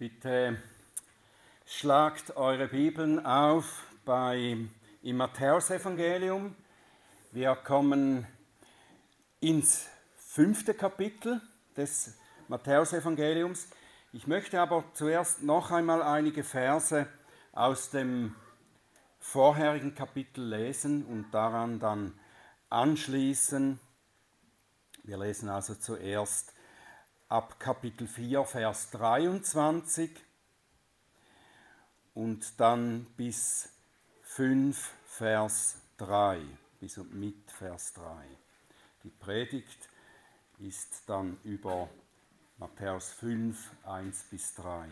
Bitte schlagt eure Bibeln auf bei, im Matthäusevangelium. Wir kommen ins fünfte Kapitel des Matthäusevangeliums. Ich möchte aber zuerst noch einmal einige Verse aus dem vorherigen Kapitel lesen und daran dann anschließen. Wir lesen also zuerst ab Kapitel 4, Vers 23 und dann bis 5, Vers 3, bis und mit Vers 3. Die Predigt ist dann über Matthäus 5, 1 bis 3.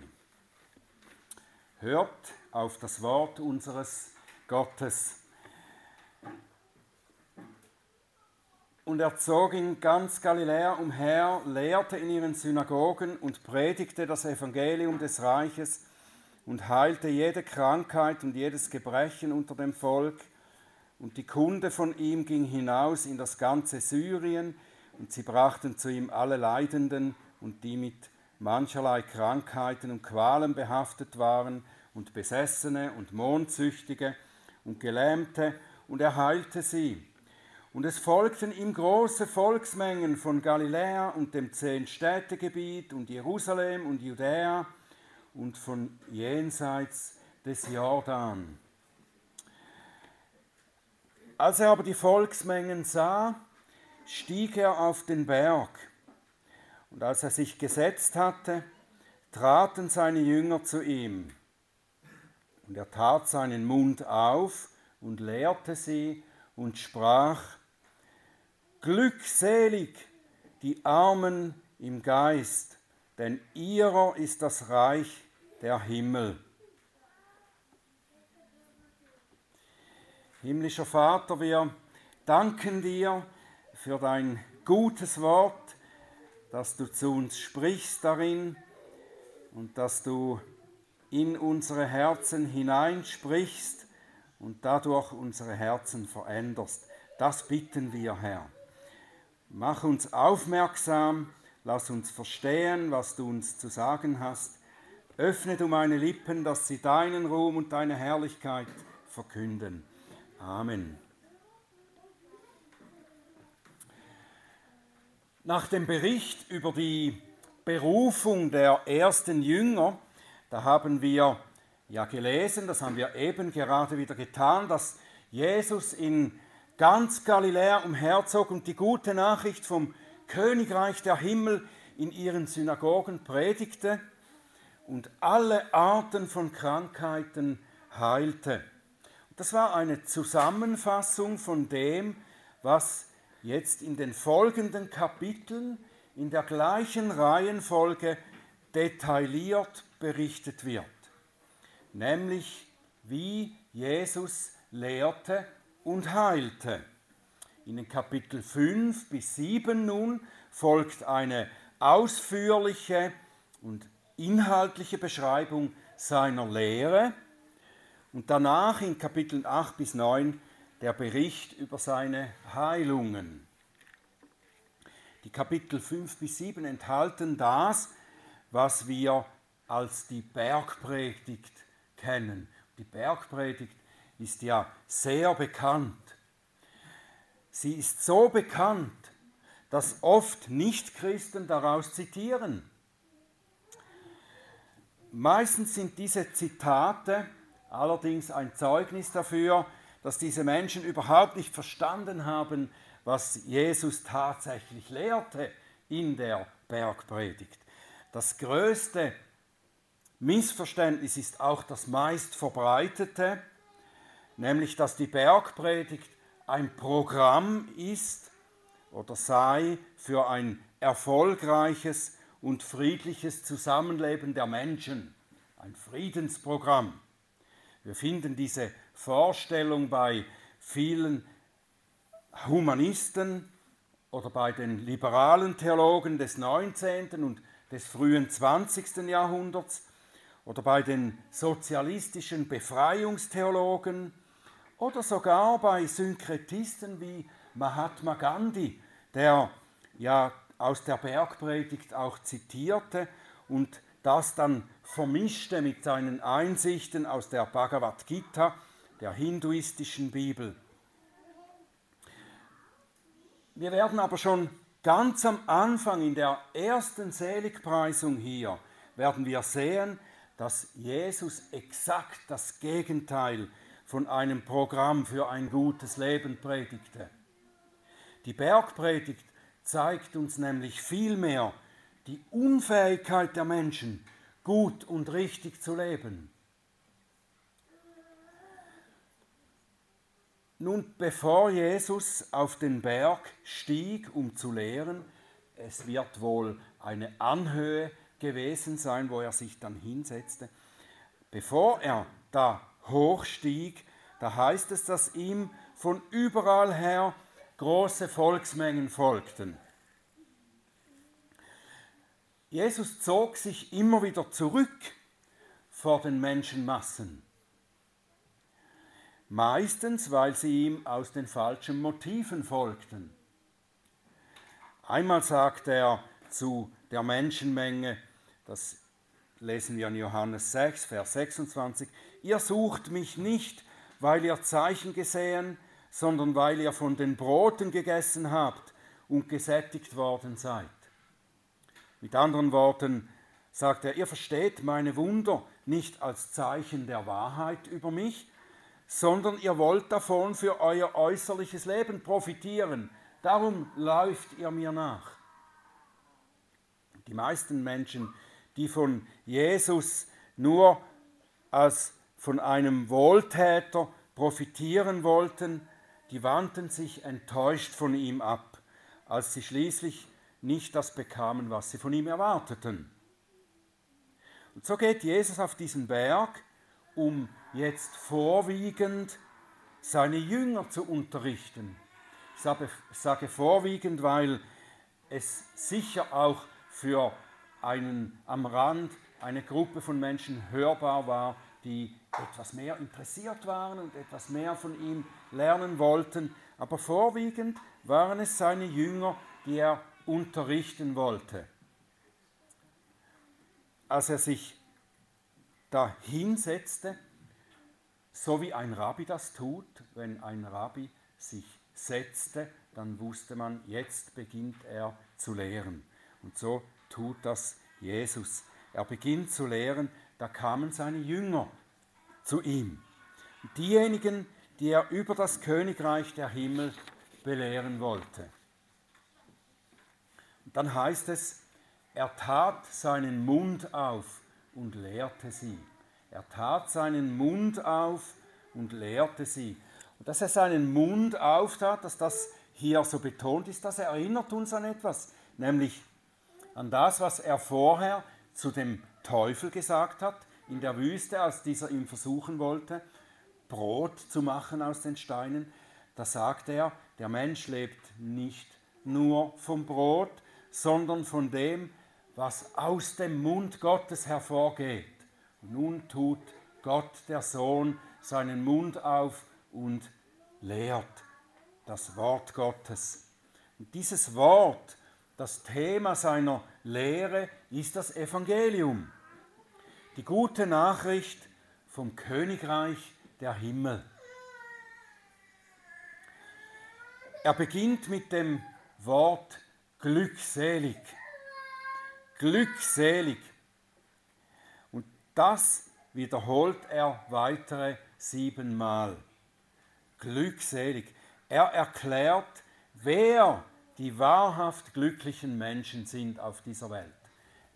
Hört auf das Wort unseres Gottes. Und er zog in ganz Galiläa umher, lehrte in ihren Synagogen und predigte das Evangelium des Reiches und heilte jede Krankheit und jedes Gebrechen unter dem Volk. Und die Kunde von ihm ging hinaus in das ganze Syrien, und sie brachten zu ihm alle Leidenden und die mit mancherlei Krankheiten und Qualen behaftet waren, und Besessene und Mondsüchtige und Gelähmte, und er heilte sie. Und es folgten ihm große Volksmengen von Galiläa und dem Zehn-Städtegebiet und Jerusalem und Judäa und von jenseits des Jordan. Als er aber die Volksmengen sah, stieg er auf den Berg. Und als er sich gesetzt hatte, traten seine Jünger zu ihm. Und er tat seinen Mund auf und lehrte sie und sprach, Glückselig die Armen im Geist, denn ihrer ist das Reich der Himmel. Himmlischer Vater, wir danken dir für dein gutes Wort, dass du zu uns sprichst darin und dass du in unsere Herzen hineinsprichst und dadurch unsere Herzen veränderst. Das bitten wir, Herr. Mach uns aufmerksam, lass uns verstehen, was du uns zu sagen hast. Öffne du meine Lippen, dass sie deinen Ruhm und deine Herrlichkeit verkünden. Amen. Nach dem Bericht über die Berufung der ersten Jünger, da haben wir ja gelesen, das haben wir eben gerade wieder getan, dass Jesus in ganz Galiläa umherzog und die gute Nachricht vom Königreich der Himmel in ihren Synagogen predigte und alle Arten von Krankheiten heilte. Das war eine Zusammenfassung von dem, was jetzt in den folgenden Kapiteln in der gleichen Reihenfolge detailliert berichtet wird, nämlich wie Jesus lehrte und heilte. In den Kapitel 5 bis 7 nun folgt eine ausführliche und inhaltliche Beschreibung seiner Lehre und danach in Kapiteln 8 bis 9 der Bericht über seine Heilungen. Die Kapitel 5 bis 7 enthalten das, was wir als die Bergpredigt kennen. Die Bergpredigt ist ja sehr bekannt. Sie ist so bekannt, dass oft Nichtchristen daraus zitieren. Meistens sind diese Zitate allerdings ein Zeugnis dafür, dass diese Menschen überhaupt nicht verstanden haben, was Jesus tatsächlich lehrte in der Bergpredigt. Das größte Missverständnis ist auch das meist verbreitete, nämlich dass die Bergpredigt ein Programm ist oder sei für ein erfolgreiches und friedliches Zusammenleben der Menschen, ein Friedensprogramm. Wir finden diese Vorstellung bei vielen Humanisten oder bei den liberalen Theologen des 19. und des frühen 20. Jahrhunderts oder bei den sozialistischen Befreiungstheologen oder sogar bei Synkretisten wie Mahatma Gandhi, der ja aus der Bergpredigt auch zitierte und das dann vermischte mit seinen Einsichten aus der Bhagavad Gita, der hinduistischen Bibel. Wir werden aber schon ganz am Anfang in der ersten Seligpreisung hier, werden wir sehen, dass Jesus exakt das Gegenteil von einem Programm für ein gutes Leben predigte. Die Bergpredigt zeigt uns nämlich vielmehr die Unfähigkeit der Menschen, gut und richtig zu leben. Nun, bevor Jesus auf den Berg stieg, um zu lehren, es wird wohl eine Anhöhe gewesen sein, wo er sich dann hinsetzte, bevor er da hochstieg, da heißt es, dass ihm von überall her große Volksmengen folgten. Jesus zog sich immer wieder zurück vor den Menschenmassen. Meistens, weil sie ihm aus den falschen Motiven folgten. Einmal sagt er zu der Menschenmenge, das lesen wir in Johannes 6, Vers 26, ihr sucht mich nicht, weil ihr Zeichen gesehen, sondern weil ihr von den Broten gegessen habt und gesättigt worden seid. Mit anderen Worten sagt er, ihr versteht meine Wunder nicht als Zeichen der Wahrheit über mich, sondern ihr wollt davon für euer äußerliches Leben profitieren. Darum läuft ihr mir nach. Die meisten Menschen, die von Jesus nur als von einem Wohltäter profitieren wollten, die wandten sich enttäuscht von ihm ab, als sie schließlich nicht das bekamen, was sie von ihm erwarteten. Und so geht Jesus auf diesen Berg, um jetzt vorwiegend seine Jünger zu unterrichten. Ich sage, vorwiegend, weil es sicher auch für einen am Rand eine Gruppe von Menschen hörbar war, die etwas mehr interessiert waren und etwas mehr von ihm lernen wollten. Aber vorwiegend waren es seine Jünger, die er unterrichten wollte. Als er sich da hinsetzte, so wie ein Rabbi das tut, wenn ein Rabbi sich setzte, dann wusste man, jetzt beginnt er zu lehren. Und so tut das Jesus. Er beginnt zu lehren, da kamen seine Jünger zu ihm. Diejenigen, die er über das Königreich der Himmel belehren wollte. Und dann heißt es, er tat seinen Mund auf und lehrte sie. Er tat seinen Mund auf und lehrte sie. Und dass er seinen Mund auftat, dass das hier so betont ist, das erinnert uns an etwas, nämlich an das, was er vorher zu dem Teufel gesagt hat in der Wüste, als dieser ihm versuchen wollte, Brot zu machen aus den Steinen. Da sagt er, der Mensch lebt nicht nur vom Brot, sondern von dem, was aus dem Mund Gottes hervorgeht. Und nun tut Gott, der Sohn, seinen Mund auf und lehrt das Wort Gottes. Und dieses Wort, das Thema seiner Lehre, ist das Evangelium. Die gute Nachricht vom Königreich der Himmel. Er beginnt mit dem Wort glückselig. Glückselig. Und das wiederholt er weitere siebenmal. Glückselig. Er erklärt, wer die wahrhaft glücklichen Menschen sind auf dieser Welt.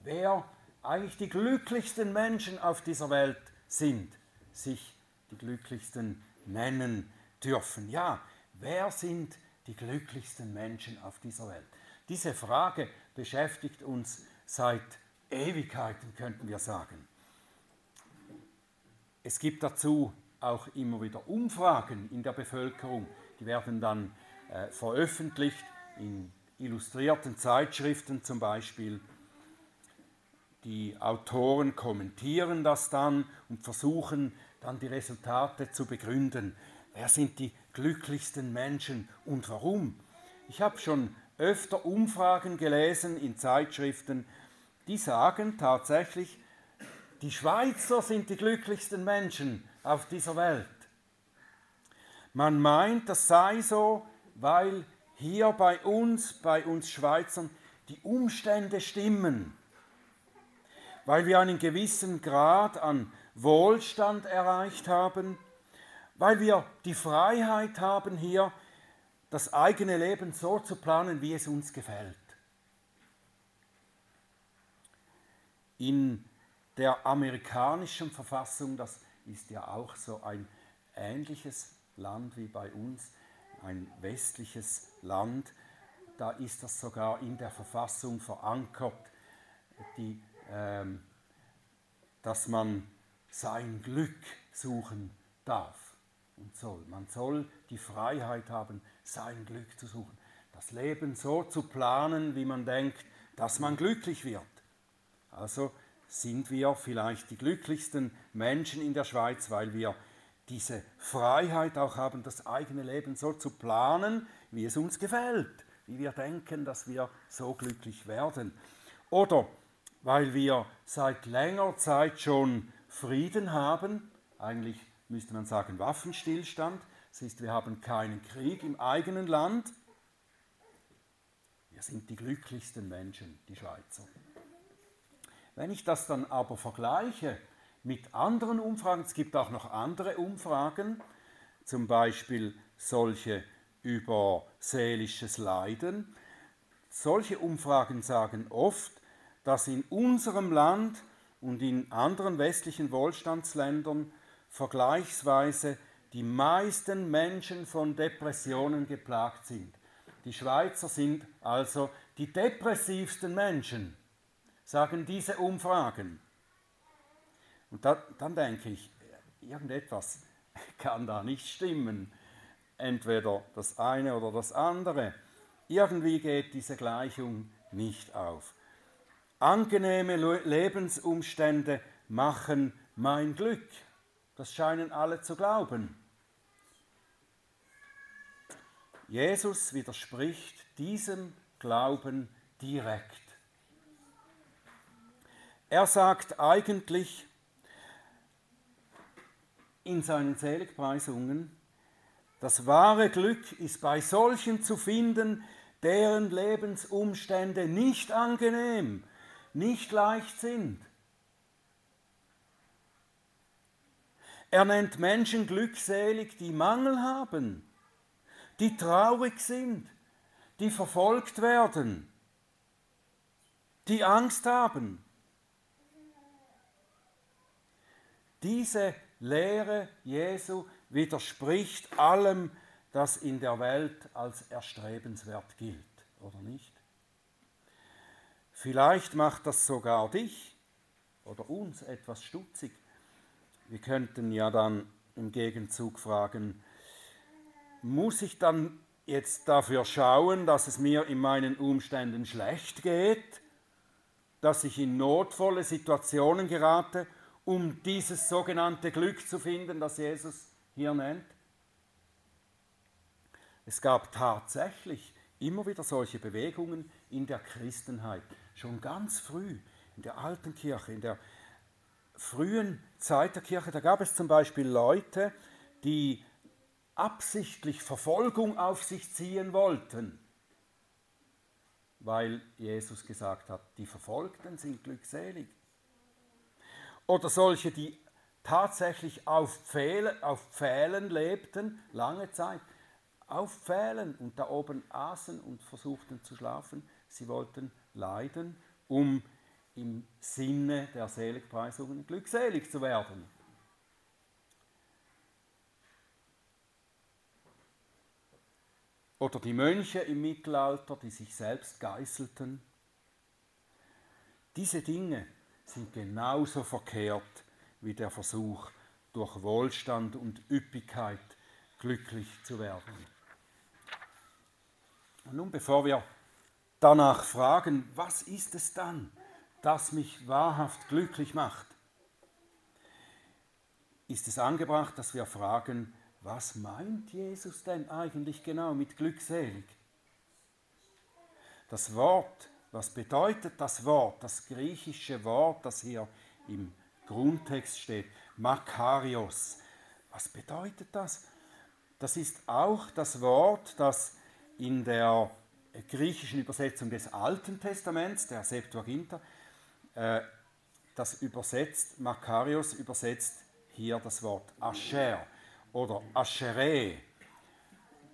Wer eigentlich die glücklichsten Menschen auf dieser Welt sind, sich die glücklichsten nennen dürfen. Ja, wer sind die glücklichsten Menschen auf dieser Welt? Diese Frage beschäftigt uns seit Ewigkeiten, könnten wir sagen. Es gibt dazu auch immer wieder Umfragen in der Bevölkerung, die werden dann äh, veröffentlicht in illustrierten Zeitschriften zum Beispiel. Die Autoren kommentieren das dann und versuchen dann die Resultate zu begründen. Wer sind die glücklichsten Menschen und warum? Ich habe schon öfter Umfragen gelesen in Zeitschriften, die sagen tatsächlich, die Schweizer sind die glücklichsten Menschen auf dieser Welt. Man meint, das sei so, weil hier bei uns, bei uns Schweizern, die Umstände stimmen, weil wir einen gewissen Grad an Wohlstand erreicht haben, weil wir die Freiheit haben, hier das eigene Leben so zu planen, wie es uns gefällt. In der amerikanischen Verfassung, das ist ja auch so ein ähnliches Land wie bei uns, ein westliches Land, da ist das sogar in der Verfassung verankert, die, ähm, dass man sein Glück suchen darf und soll. Man soll die Freiheit haben, sein Glück zu suchen. Das Leben so zu planen, wie man denkt, dass man glücklich wird. Also sind wir vielleicht die glücklichsten Menschen in der Schweiz, weil wir diese Freiheit auch haben, das eigene Leben so zu planen, wie es uns gefällt, wie wir denken, dass wir so glücklich werden. Oder weil wir seit längerer Zeit schon Frieden haben, eigentlich müsste man sagen Waffenstillstand, das heißt, wir haben keinen Krieg im eigenen Land. Wir sind die glücklichsten Menschen, die Schweizer. Wenn ich das dann aber vergleiche mit anderen Umfragen, es gibt auch noch andere Umfragen, zum Beispiel solche über seelisches Leiden. Solche Umfragen sagen oft, dass in unserem Land und in anderen westlichen Wohlstandsländern vergleichsweise die meisten Menschen von Depressionen geplagt sind. Die Schweizer sind also die depressivsten Menschen, sagen diese Umfragen. Und da, dann denke ich, irgendetwas kann da nicht stimmen. Entweder das eine oder das andere. Irgendwie geht diese Gleichung nicht auf. Angenehme Lebensumstände machen mein Glück. Das scheinen alle zu glauben. Jesus widerspricht diesem Glauben direkt. Er sagt eigentlich, in seinen Seligpreisungen, das wahre Glück ist bei solchen zu finden, deren Lebensumstände nicht angenehm, nicht leicht sind. Er nennt Menschen glückselig, die Mangel haben, die traurig sind, die verfolgt werden, die Angst haben. Diese Lehre Jesu widerspricht allem, das in der Welt als erstrebenswert gilt, oder nicht? Vielleicht macht das sogar dich oder uns etwas stutzig. Wir könnten ja dann im Gegenzug fragen, muss ich dann jetzt dafür schauen, dass es mir in meinen Umständen schlecht geht, dass ich in notvolle Situationen gerate um dieses sogenannte Glück zu finden, das Jesus hier nennt? Es gab tatsächlich immer wieder solche Bewegungen in der Christenheit, schon ganz früh in der alten Kirche, in der frühen Zeit der Kirche. Da gab es zum Beispiel Leute, die absichtlich Verfolgung auf sich ziehen wollten, weil Jesus gesagt hat, die Verfolgten sind glückselig oder solche, die tatsächlich auf, Pfähle, auf Pfählen lebten, lange Zeit, auf Pfählen und da oben aßen und versuchten zu schlafen. Sie wollten leiden, um im Sinne der Seligpreisungen glückselig zu werden. Oder die Mönche im Mittelalter, die sich selbst geißelten. Diese Dinge sind genauso verkehrt wie der Versuch, durch Wohlstand und Üppigkeit glücklich zu werden. Und nun, bevor wir danach fragen, was ist es dann, das mich wahrhaft glücklich macht, ist es angebracht, dass wir fragen, was meint Jesus denn eigentlich genau mit glückselig? Das Wort was bedeutet das Wort, das griechische Wort, das hier im Grundtext steht. Makarios. Was bedeutet das? Das ist auch das Wort, das in der griechischen Übersetzung des Alten Testaments, der Septuaginta, äh, das übersetzt, Makarios übersetzt hier das Wort Asher oder Ashere.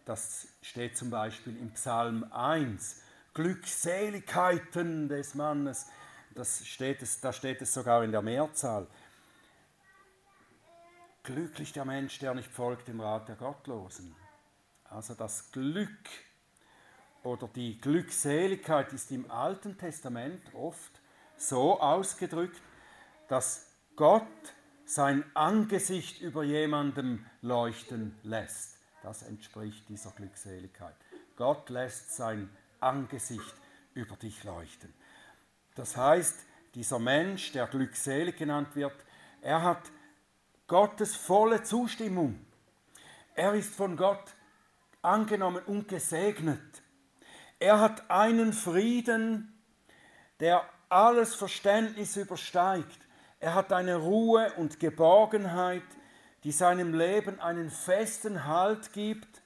Das steht zum Beispiel im Psalm 1. Glückseligkeiten des Mannes. Das steht es, da steht es sogar in der Mehrzahl. Glücklich der Mensch, der nicht folgt dem Rat der Gottlosen. Also das Glück oder die Glückseligkeit ist im Alten Testament oft so ausgedrückt, dass Gott sein Angesicht über jemandem leuchten lässt. Das entspricht dieser Glückseligkeit. Gott lässt sein Angesicht über dich leuchten. Das heißt, dieser Mensch, der glückselig genannt wird, er hat Gottes volle Zustimmung. Er ist von Gott angenommen und gesegnet. Er hat einen Frieden, der alles Verständnis übersteigt. Er hat eine Ruhe und Geborgenheit, die seinem Leben einen festen Halt gibt,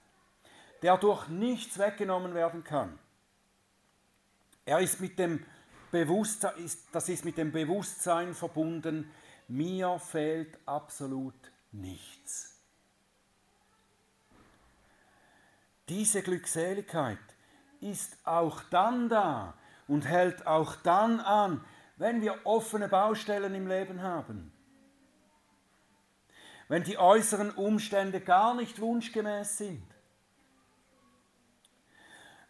der durch nichts weggenommen werden kann. Er ist mit dem Bewusstsein, das ist mit dem Bewusstsein verbunden, mir fehlt absolut nichts. Diese Glückseligkeit ist auch dann da und hält auch dann an, wenn wir offene Baustellen im Leben haben. Wenn die äußeren Umstände gar nicht wunschgemäß sind.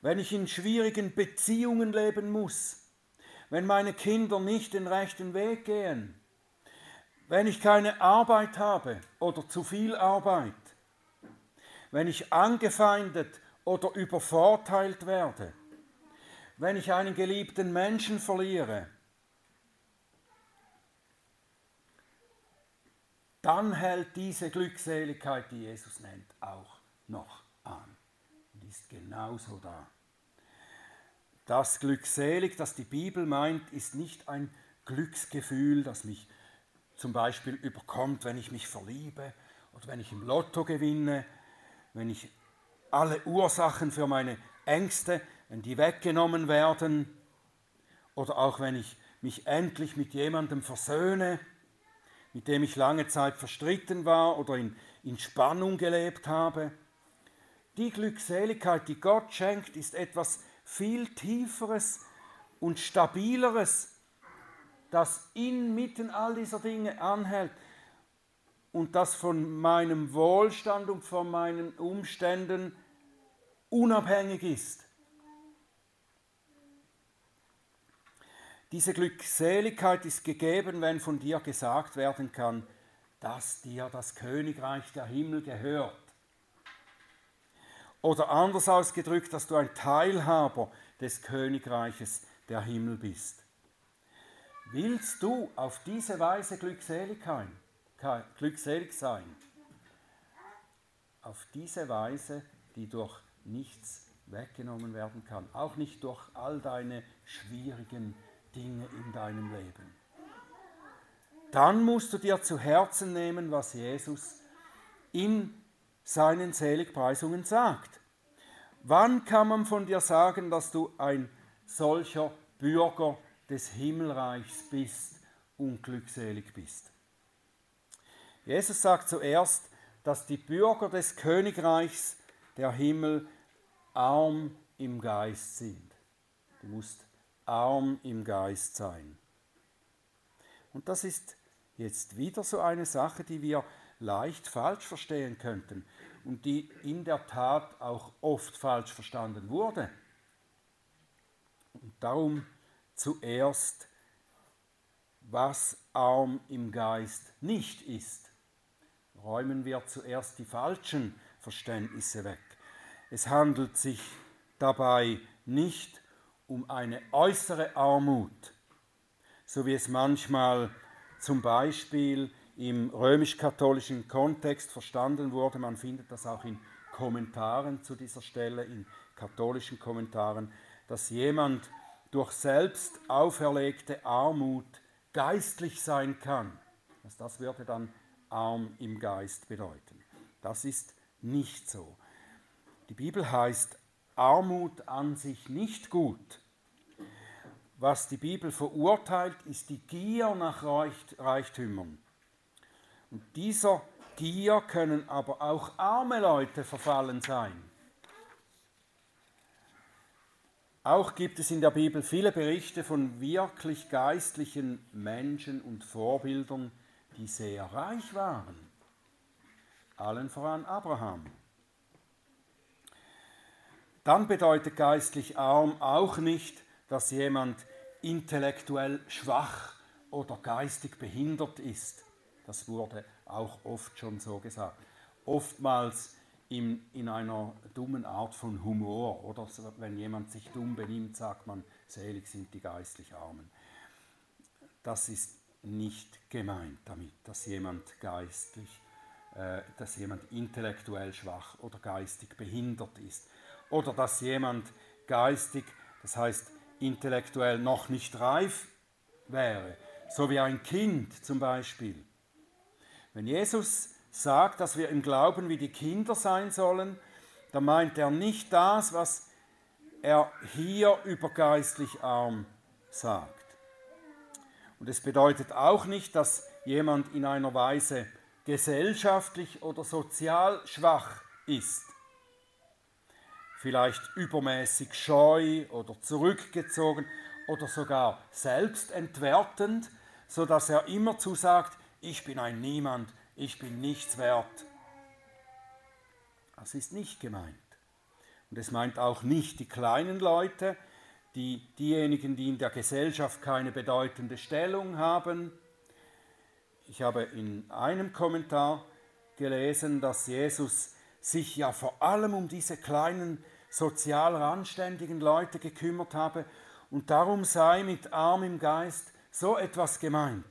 Wenn ich in schwierigen Beziehungen leben muss. Wenn meine Kinder nicht den rechten Weg gehen. Wenn ich keine Arbeit habe oder zu viel Arbeit. Wenn ich angefeindet oder übervorteilt werde, wenn ich einen geliebten Menschen verliere, dann hält diese Glückseligkeit, die Jesus nennt, auch noch an und ist genauso da. Das Glückselig, das die Bibel meint, ist nicht ein Glücksgefühl, das mich zum Beispiel überkommt, wenn ich mich verliebe oder wenn ich im Lotto gewinne, wenn ich alle Ursachen für meine Ängste, wenn die weggenommen werden oder auch wenn ich mich endlich mit jemandem versöhne, mit dem ich lange Zeit verstritten war oder in, in Spannung gelebt habe. Die Glückseligkeit, die Gott schenkt, ist etwas viel Tieferes und Stabileres, das inmitten all dieser Dinge anhält und das von meinem Wohlstand und von meinen Umständen unabhängig ist. Diese Glückseligkeit ist gegeben, wenn von dir gesagt werden kann, dass dir das Königreich der Himmel gehört. Oder anders ausgedrückt, dass du ein Teilhaber des Königreiches der Himmel bist. Willst du auf diese Weise glückselig sein? Auf diese Weise, die durch nichts weggenommen werden kann, auch nicht durch all deine schwierigen Dinge in deinem Leben. Dann musst du dir zu Herzen nehmen, was Jesus in seinen Seligpreisungen sagt. Wann kann man von dir sagen, dass du ein solcher Bürger des Himmelreichs bist und glückselig bist? Jesus sagt zuerst, dass die Bürger des Königreichs der Himmel arm im Geist sind. Du musst arm im Geist sein. Und das ist jetzt wieder so eine Sache, die wir leicht falsch verstehen könnten und die in der Tat auch oft falsch verstanden wurde. Und darum zuerst, was arm im Geist nicht ist räumen wir zuerst die falschen Verständnisse weg. Es handelt sich dabei nicht um eine äußere Armut, so wie es manchmal zum Beispiel im römisch-katholischen Kontext verstanden wurde. Man findet das auch in Kommentaren zu dieser Stelle, in katholischen Kommentaren, dass jemand durch selbst auferlegte Armut geistlich sein kann das würde dann arm im Geist bedeuten. Das ist nicht so. Die Bibel heißt Armut an sich nicht gut. Was die Bibel verurteilt, ist die Gier nach Reichtümern. Und dieser Gier können aber auch arme Leute verfallen sein. Auch gibt es in der Bibel viele Berichte von wirklich geistlichen Menschen und Vorbildern, die sehr reich waren. Allen voran Abraham. Dann bedeutet geistlich arm auch nicht, dass jemand intellektuell schwach oder geistig behindert ist. Das wurde auch oft schon so gesagt. Oftmals in, in einer dummen Art von Humor oder wenn jemand sich dumm benimmt, sagt man, selig sind die geistlich Armen. Das ist nicht gemeint damit, dass jemand geistlich, dass jemand intellektuell schwach oder geistig behindert ist oder dass jemand geistig, das heißt intellektuell noch nicht reif wäre, so wie ein Kind zum Beispiel. Wenn Jesus sagt, dass wir im Glauben wie die Kinder sein sollen, dann meint er nicht das, was er hier über geistlich arm sagt. Und es bedeutet auch nicht, dass jemand in einer Weise gesellschaftlich oder sozial schwach ist. Vielleicht übermäßig scheu oder zurückgezogen oder sogar selbstentwertend, so dass er immerzu sagt, ich bin ein Niemand, ich bin nichts wert. Das ist nicht gemeint. Und es meint auch nicht die kleinen Leute, die, diejenigen, die in der Gesellschaft keine bedeutende Stellung haben. Ich habe in einem Kommentar gelesen, dass Jesus sich ja vor allem um diese kleinen sozial randständigen Leute gekümmert habe und darum sei mit arm im Geist so etwas gemeint.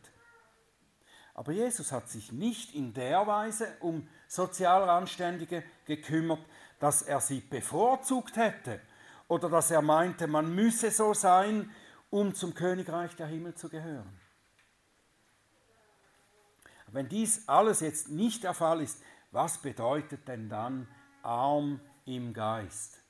Aber Jesus hat sich nicht in der Weise um sozial Randständige gekümmert, dass er sie bevorzugt hätte oder dass er meinte, man müsse so sein, um zum Königreich der Himmel zu gehören. Wenn dies alles jetzt nicht der Fall ist, was bedeutet denn dann arm im Geist?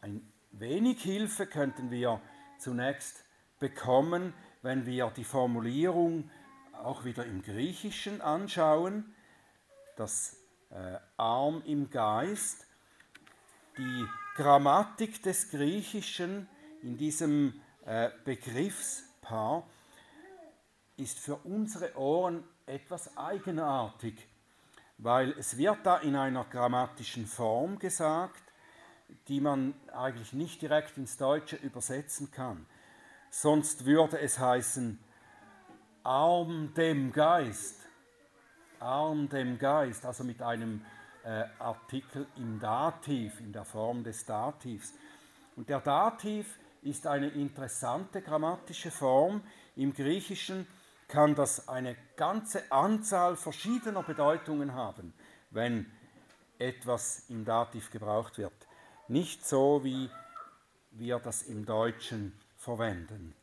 Ein wenig Hilfe könnten wir zunächst bekommen, wenn wir die Formulierung auch wieder im Griechischen anschauen, das äh, arm im Geist, die Grammatik des Griechischen in diesem äh, Begriffspaar ist für unsere Ohren etwas eigenartig, weil es wird da in einer grammatischen Form gesagt, die man eigentlich nicht direkt ins Deutsche übersetzen kann sonst würde es heißen, arm dem Geist, arm dem Geist, also mit einem äh, Artikel im Dativ, in der Form des Dativs. Und der Dativ ist eine interessante grammatische Form. Im Griechischen kann das eine ganze Anzahl verschiedener Bedeutungen haben, wenn etwas im Dativ gebraucht wird. Nicht so, wie wir das im Deutschen verwenden.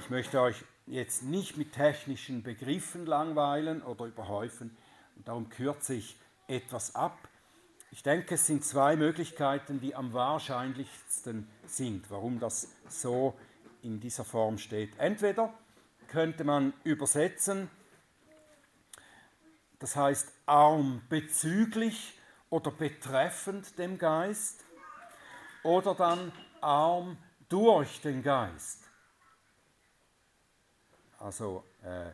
Ich möchte euch jetzt nicht mit technischen Begriffen langweilen oder überhäufen und darum kürze ich etwas ab. Ich denke, es sind zwei Möglichkeiten, die am wahrscheinlichsten sind, warum das so in dieser Form steht. Entweder könnte man übersetzen, das heißt arm bezüglich oder betreffend dem Geist, oder dann arm durch den Geist. Also äh,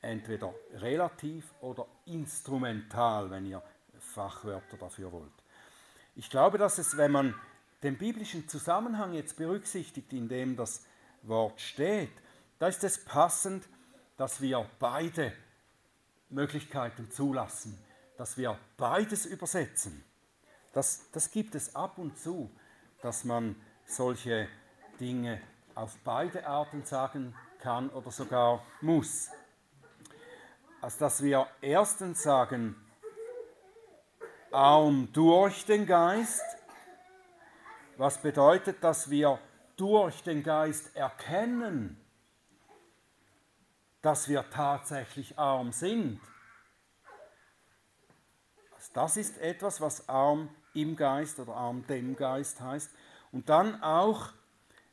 entweder relativ oder instrumental, wenn ihr Fachwörter dafür wollt. Ich glaube, dass es, wenn man den biblischen Zusammenhang jetzt berücksichtigt, in dem das Wort steht, da ist es passend, dass wir beide Möglichkeiten zulassen, dass wir beides übersetzen. Das, das gibt es ab und zu, dass man solche Dinge auf beide Arten sagen kann oder sogar muss. Als dass wir erstens sagen, arm durch den Geist, was bedeutet, dass wir durch den Geist erkennen, dass wir tatsächlich arm sind. Also das ist etwas, was arm im Geist oder arm dem Geist heißt. Und dann auch,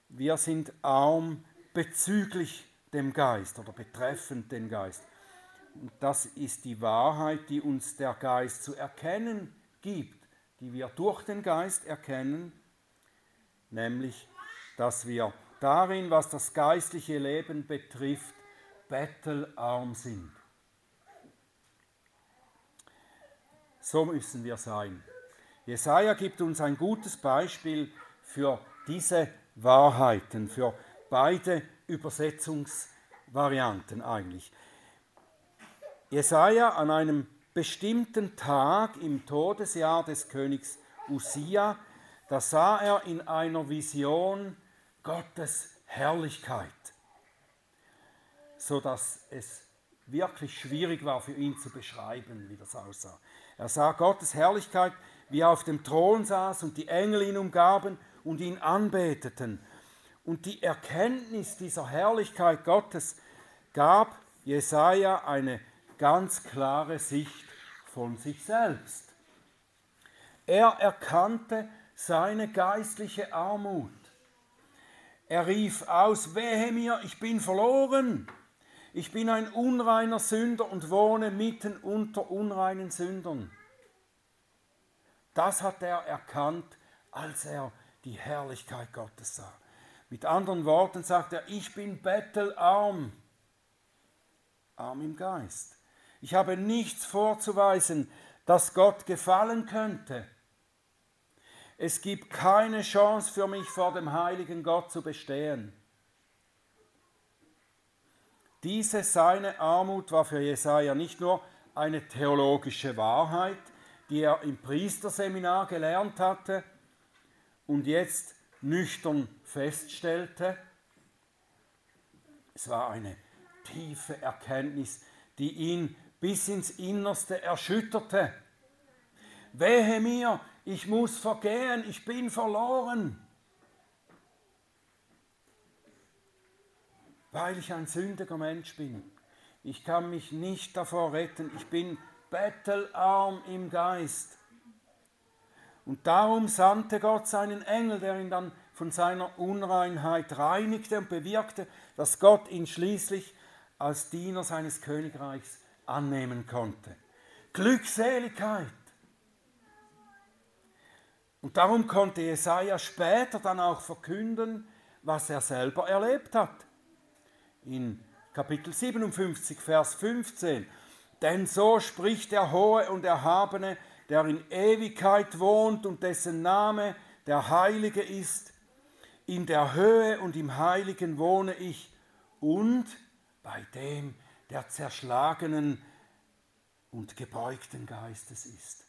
wir sind arm bezüglich dem Geist oder betreffend den Geist. Und das ist die Wahrheit, die uns der Geist zu erkennen gibt, die wir durch den Geist erkennen, nämlich, dass wir darin, was das geistliche Leben betrifft, bettelarm sind. So müssen wir sein. Jesaja gibt uns ein gutes Beispiel für diese Wahrheiten, für beide Übersetzungsvarianten eigentlich. Jesaja an einem bestimmten Tag im Todesjahr des Königs Usia, da sah er in einer Vision Gottes Herrlichkeit, so dass es wirklich schwierig war für ihn zu beschreiben, wie das aussah. Er sah Gottes Herrlichkeit, wie er auf dem Thron saß und die Engel ihn umgaben und ihn anbeteten. Und die Erkenntnis dieser Herrlichkeit Gottes gab Jesaja eine ganz klare Sicht von sich selbst. Er erkannte seine geistliche Armut. Er rief aus, wehe mir, ich bin verloren. Ich bin ein unreiner Sünder und wohne mitten unter unreinen Sündern. Das hat er erkannt, als er die Herrlichkeit Gottes sah. Mit anderen Worten sagt er, ich bin bettelarm, arm im Geist. Ich habe nichts vorzuweisen, das Gott gefallen könnte. Es gibt keine Chance für mich, vor dem heiligen Gott zu bestehen. Diese seine Armut war für Jesaja nicht nur eine theologische Wahrheit, die er im Priesterseminar gelernt hatte und jetzt nüchtern feststellte. Es war eine tiefe Erkenntnis, die ihn bis ins Innerste erschütterte. Wehe mir, ich muss vergehen, ich bin verloren. Weil ich ein sündiger Mensch bin. Ich kann mich nicht davor retten. Ich bin bettelarm im Geist. Und darum sandte Gott seinen Engel, der ihn dann von seiner Unreinheit reinigte und bewirkte, dass Gott ihn schließlich als Diener seines Königreichs annehmen konnte. Glückseligkeit. Und darum konnte Jesaja später dann auch verkünden, was er selber erlebt hat. In Kapitel 57, Vers 15. Denn so spricht der Hohe und Erhabene, der in Ewigkeit wohnt und dessen Name der Heilige ist. In der Höhe und im Heiligen wohne ich und bei dem der zerschlagenen und gebeugten Geistes ist.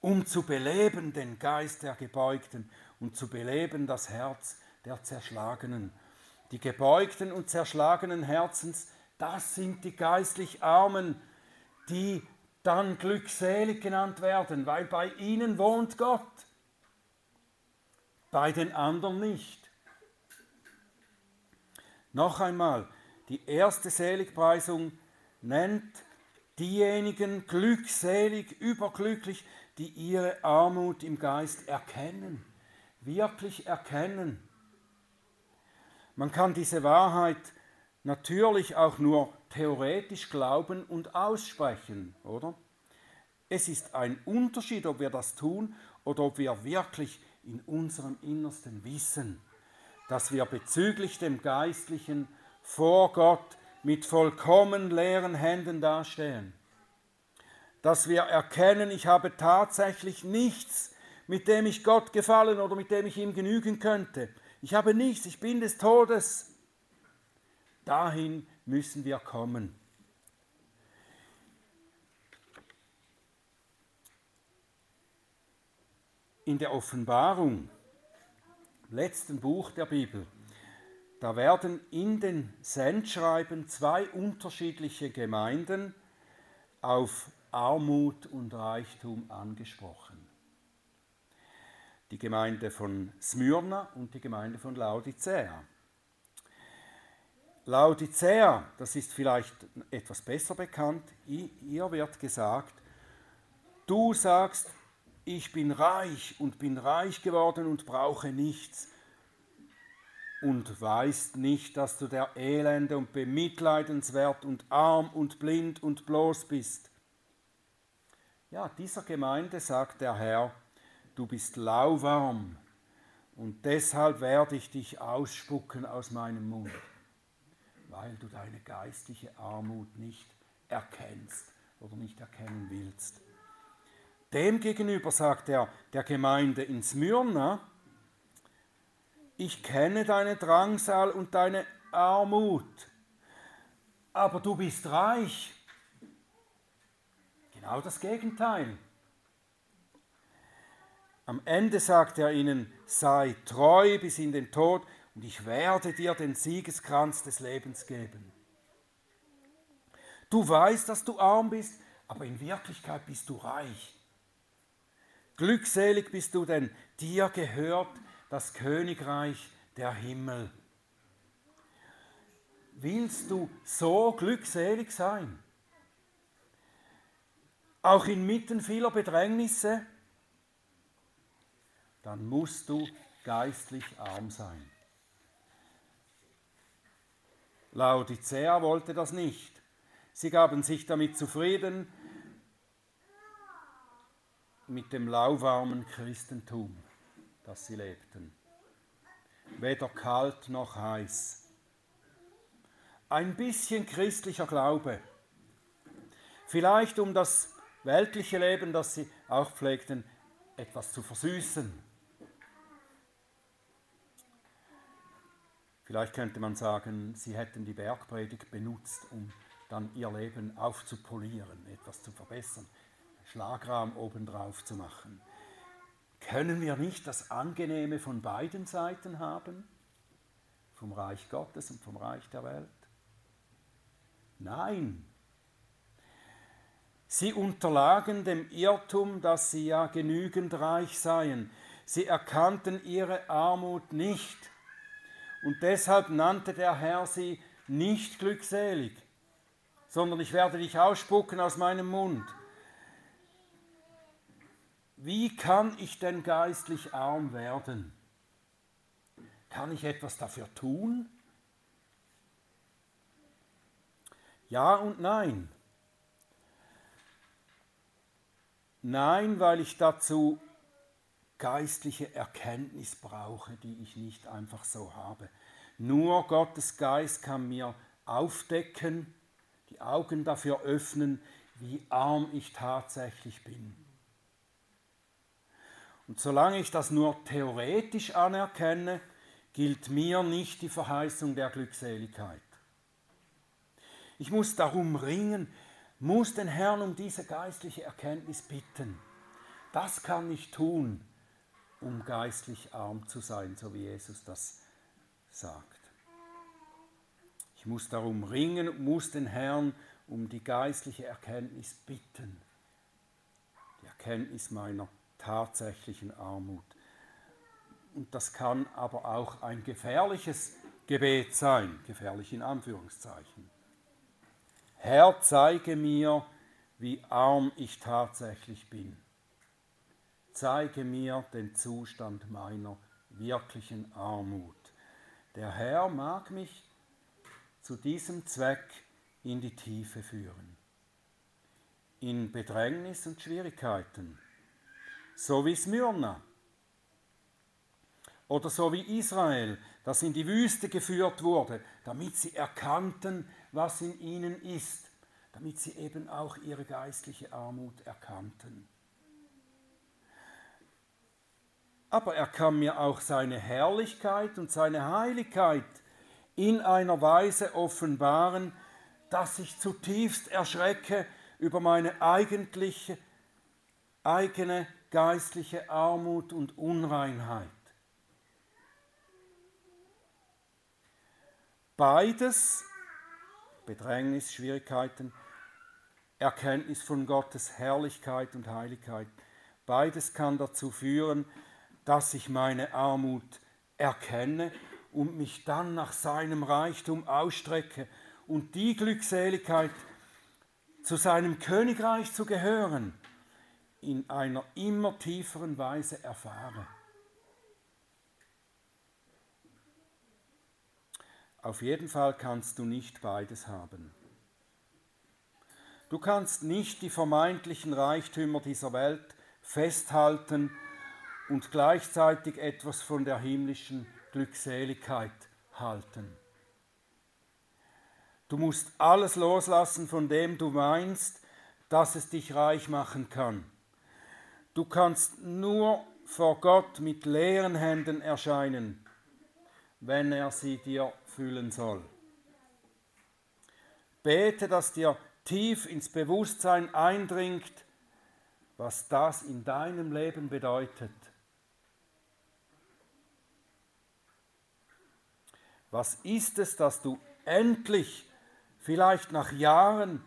Um zu beleben den Geist der Gebeugten und zu beleben das Herz der Zerschlagenen. Die gebeugten und zerschlagenen Herzens, das sind die geistlich Armen, die dann glückselig genannt werden, weil bei ihnen wohnt Gott, bei den anderen nicht. Noch einmal, die erste Seligpreisung nennt diejenigen glückselig, überglücklich, die ihre Armut im Geist erkennen, wirklich erkennen. Man kann diese Wahrheit natürlich auch nur theoretisch glauben und aussprechen, oder? Es ist ein Unterschied, ob wir das tun oder ob wir wirklich in unserem Innersten wissen, dass wir bezüglich dem Geistlichen vor Gott mit vollkommen leeren Händen dastehen. Dass wir erkennen, ich habe tatsächlich nichts, mit dem ich Gott gefallen oder mit dem ich ihm genügen könnte. Ich habe nichts, ich bin des Todes. Dahin müssen wir kommen. In der Offenbarung, letzten Buch der Bibel, da werden in den Sendschreiben zwei unterschiedliche Gemeinden auf Armut und Reichtum angesprochen. Die Gemeinde von Smyrna und die Gemeinde von Laodicea. Laodicea, das ist vielleicht etwas besser bekannt, ihr wird gesagt, du sagst, ich bin reich und bin reich geworden und brauche nichts und weißt nicht, dass du der Elende und bemitleidenswert und arm und blind und bloß bist. Ja, dieser Gemeinde sagt der Herr, du bist lauwarm und deshalb werde ich dich ausspucken aus meinem Mund, weil du deine geistliche Armut nicht erkennst oder nicht erkennen willst. Demgegenüber sagt er der Gemeinde in Smyrna, ich kenne deine Drangsal und deine Armut, aber du bist reich. Genau das Gegenteil. Am Ende sagt er ihnen, sei treu bis in den Tod und ich werde dir den Siegeskranz des Lebens geben. Du weißt, dass du arm bist, aber in Wirklichkeit bist du reich. Glückselig bist du, denn dir gehört das Königreich der Himmel. Willst du so glückselig sein? Auch inmitten vieler Bedrängnisse? Dann musst du geistlich arm sein. Laodicea wollte das nicht. Sie gaben sich damit zufrieden mit dem lauwarmen Christentum das sie lebten. Weder kalt noch heiß. Ein bisschen christlicher Glaube. Vielleicht um das weltliche Leben, das sie auch pflegten, etwas zu versüßen. Vielleicht könnte man sagen, sie hätten die Bergpredigt benutzt, um dann ihr Leben aufzupolieren, etwas zu verbessern, Schlagrahm obendrauf zu machen. Können wir nicht das Angenehme von beiden Seiten haben? Vom Reich Gottes und vom Reich der Welt? Nein. Sie unterlagen dem Irrtum, dass sie ja genügend reich seien. Sie erkannten ihre Armut nicht. Und deshalb nannte der Herr sie nicht glückselig, sondern ich werde dich ausspucken aus meinem Mund. Wie kann ich denn geistlich arm werden? Kann ich etwas dafür tun? Ja und nein. Nein, weil ich dazu geistliche Erkenntnis brauche, die ich nicht einfach so habe. Nur Gottes Geist kann mir aufdecken, die Augen dafür öffnen, wie arm ich tatsächlich bin. Und solange ich das nur theoretisch anerkenne, gilt mir nicht die Verheißung der Glückseligkeit. Ich muss darum ringen, muss den Herrn um diese geistliche Erkenntnis bitten. Das kann ich tun, um geistlich arm zu sein, so wie Jesus das sagt. Ich muss darum ringen, muss den Herrn um die geistliche Erkenntnis bitten. Die Erkenntnis meiner tatsächlichen Armut. Und das kann aber auch ein gefährliches Gebet sein, gefährlich in Anführungszeichen. Herr, zeige mir, wie arm ich tatsächlich bin. Zeige mir den Zustand meiner wirklichen Armut. Der Herr mag mich zu diesem Zweck in die Tiefe führen. In Bedrängnis und Schwierigkeiten so wie Smyrna. Oder so wie Israel, das in die Wüste geführt wurde, damit sie erkannten, was in ihnen ist, damit sie eben auch ihre geistliche Armut erkannten. Aber er kann mir auch seine Herrlichkeit und seine Heiligkeit in einer Weise offenbaren, dass ich zutiefst erschrecke über meine eigentliche, eigene geistliche Armut und Unreinheit. Beides, Bedrängnis, Schwierigkeiten, Erkenntnis von Gottes Herrlichkeit und Heiligkeit, beides kann dazu führen, dass ich meine Armut erkenne und mich dann nach seinem Reichtum ausstrecke und die Glückseligkeit, zu seinem Königreich zu gehören, in einer immer tieferen Weise erfahre. Auf jeden Fall kannst du nicht beides haben. Du kannst nicht die vermeintlichen Reichtümer dieser Welt festhalten und gleichzeitig etwas von der himmlischen Glückseligkeit halten. Du musst alles loslassen, von dem du meinst, dass es dich reich machen kann. Du kannst nur vor Gott mit leeren Händen erscheinen, wenn er sie dir füllen soll. Bete, dass dir tief ins Bewusstsein eindringt, was das in deinem Leben bedeutet. Was ist es, dass du endlich, vielleicht nach Jahren,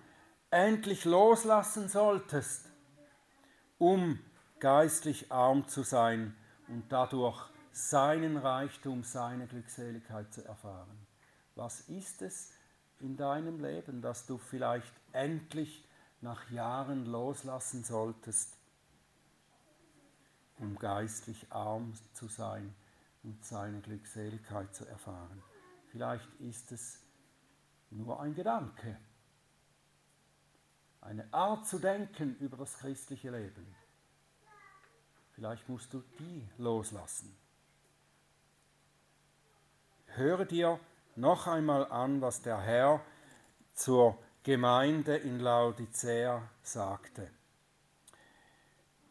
endlich loslassen solltest, um geistlich arm zu sein und dadurch seinen Reichtum, seine Glückseligkeit zu erfahren. Was ist es in deinem Leben, das du vielleicht endlich nach Jahren loslassen solltest, um geistlich arm zu sein und seine Glückseligkeit zu erfahren? Vielleicht ist es nur ein Gedanke, eine Art zu denken über das christliche Leben. Vielleicht musst du die loslassen. Höre dir noch einmal an, was der Herr zur Gemeinde in Laodicea sagte.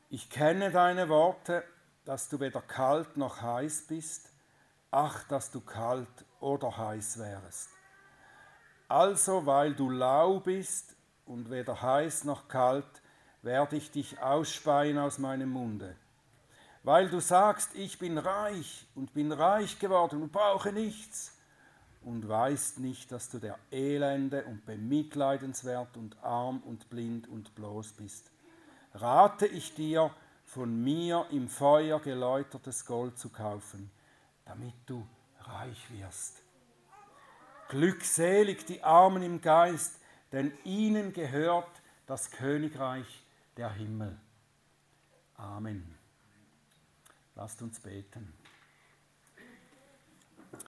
Ich kenne deine Worte, dass du weder kalt noch heiß bist. Ach, dass du kalt oder heiß wärest. Also, weil du lau bist und weder heiß noch kalt, werde ich dich ausspeien aus meinem Munde weil du sagst, ich bin reich und bin reich geworden und brauche nichts und weißt nicht, dass du der Elende und bemitleidenswert und arm und blind und bloß bist. Rate ich dir, von mir im Feuer geläutertes Gold zu kaufen, damit du reich wirst. Glückselig die Armen im Geist, denn ihnen gehört das Königreich der Himmel. Amen. Lasst uns beten.